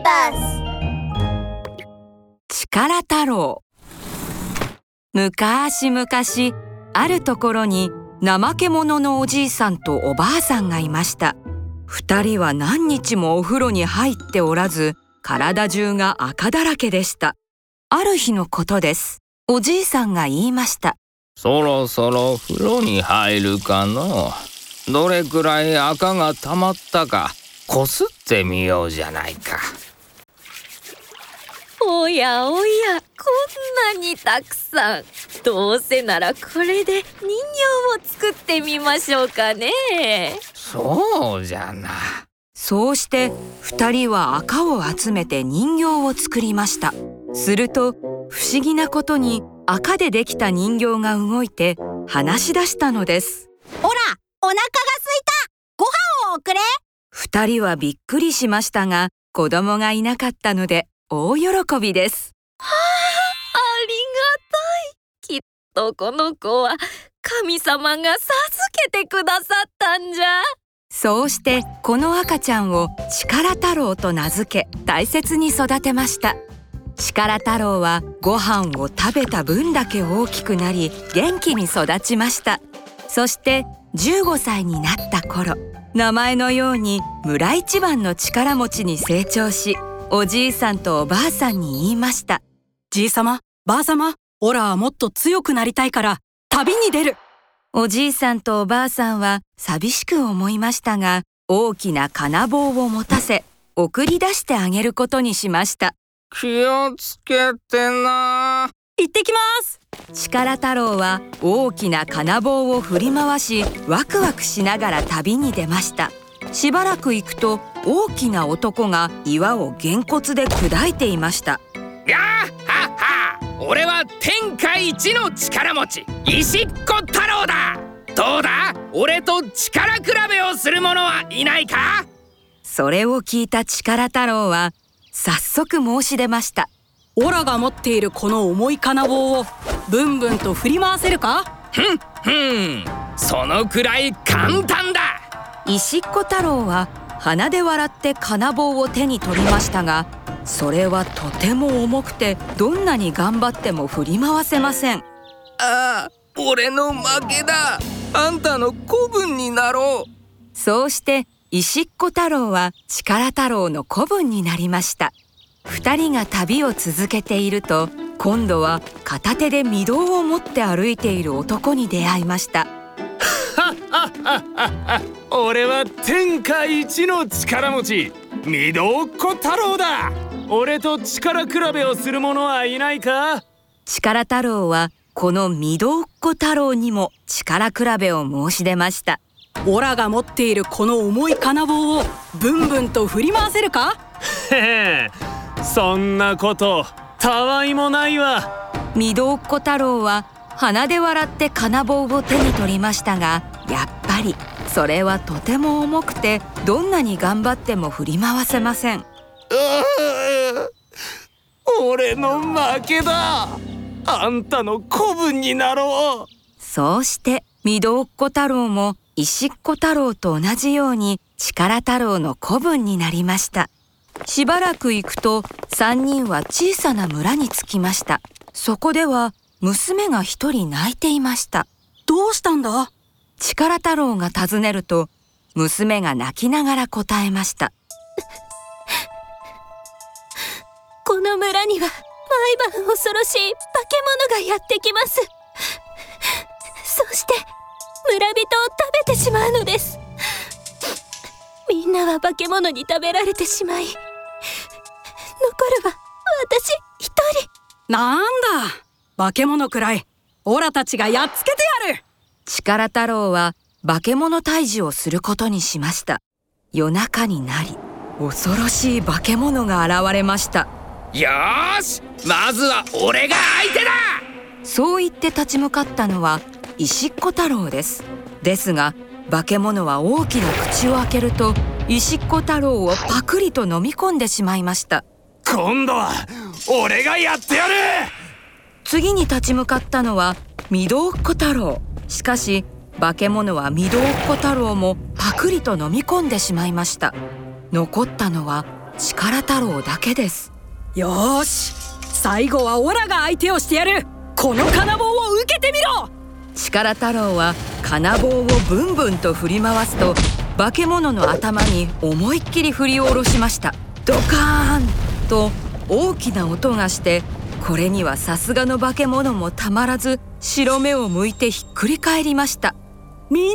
ビバス力太郎。むかしむかしあるところに怠け者のおじいさんとおばあさんがいました。二人は何日もお風呂に入っておらず体中が赤だらけでした。ある日のことです。おじいさんが言いました。そろそろ風呂に入るかの？どれくらい赤が溜まったかこすってみようじゃないかおやおやこんなにたくさん。どうせならこれで人形を作ってみましょうかね。そうじゃな。そうして二人は赤を集めて人形を作りました。すると不思議なことに赤でできた人形が動いて話し出したのです。ほらお腹が空いた。ご飯をおくれ。二人はびっくりしましたが子供がいなかったので大喜びです。はあありがたい。きっとこの子は神様が授けてくださったんじゃ。そうしてこの赤ちゃんを力太郎と名付け大切に育てました。力太郎はご飯を食べた分だけ大きくなり元気に育ちました。そして15歳になった頃名前のように村一番の力持ちに成長しおじいさんとおばあさんに言いました。じいさまばあさまオラはもっと強くなりたいから旅に出る。おじいさんとおばあさんは寂しく思いましたが大きな金棒を持たせ送り出してあげることにしました。気をつけてな。行ってきます。力太郎は大きな金棒を振り回しワクワクしながら旅に出ましたしばらく行くと大きな男が岩をげんこつで砕いていました。やはは俺は天下一の力持ち石っ子太郎だ。どうだ？俺と力比べをする者はいないか？それを聞いた力太郎は早速申し出ました。オラが持っているこの重い金棒をブンブンと振り回せるか？ふんふん。そのくらい簡単だ石っ子太郎は鼻で笑って金棒を手に取りましたがそれはとても重くてどんなに頑張っても振り回せません。ああ俺の負けだ。あんたの子分になろう。そうして石っ子太郎は力太郎の子分になりました。二人が旅を続けていると今度は片手で御堂を持って歩いている男に出会いました 俺は天下一の力持ち御堂っ子太郎だ。俺と力比べをする者はいないか？力太郎はこの御堂っ子太郎にも力比べを申し出ました。オラが持っているこの重い金棒をブンブンと振り回せるか？へ へそんなことたわいもないわ。御堂っ子太郎は鼻で笑って金棒を手に取りましたがやっぱりそれはとても重くてどんなに頑張っても振り回せません。俺の負けだ。あんたの子分になろう。そうして御堂っ子太郎も石っ子太郎と同じように力太郎の子分になりました。しばらく行くと3人は小さな村に着きました。そこでは娘が一人泣いていました。どうしたんだ？力太郎が尋ねると娘が泣きながら答えました。この村には毎晩恐ろしい化け物がやってきます。そして村人を食べてしまうのです。みんなは化け物に食べられてしまい残るは私一人。なんだ化け物くらいオラたちがやっつけてやる力太郎は化け物退治をすることにしました。夜中になり恐ろしい化け物が現れました。よしまずは俺が相手だ。そう言って立ち向かったのは石っ子太郎です。ですが化け物は大きな口を開けると石っ子太郎をパクリと飲み込んでしまいました。今度は俺がやってやる。次に立ち向かったのは御堂っ子太郎。しかし化け物は御堂っ子太郎もパクリと飲み込んでしまいました。残ったのは力太郎だけです。よーし。最後はオラが相手をしてやる。この金棒を受けてみろ。力太郎は金棒をブンブンと振り回すと化け物の頭に思いっきり振り下ろしました。ドカーンと大きな音がしてこれにはさすがの化け物もたまらず白目を向いてひっくり返りました。みんな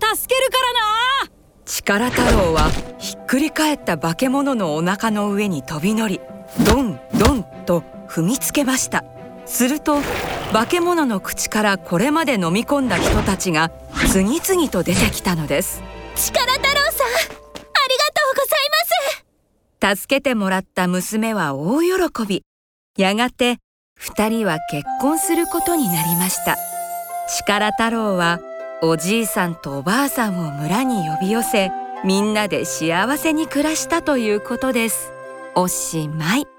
今助けるからな！力太郎はひっくり返った化け物のお腹の上に飛び乗りドンドンと踏みつけました。すると化け物の口からこれまで飲み込んだ人たちが次々と出てきたのです。力太郎さんありがとうございます！助けてもらった娘は大喜びやがて二人は結婚することになりました。力太郎はおじいさんとおばあさんを村に呼び寄せみんなで幸せに暮らしたということです。おしまい。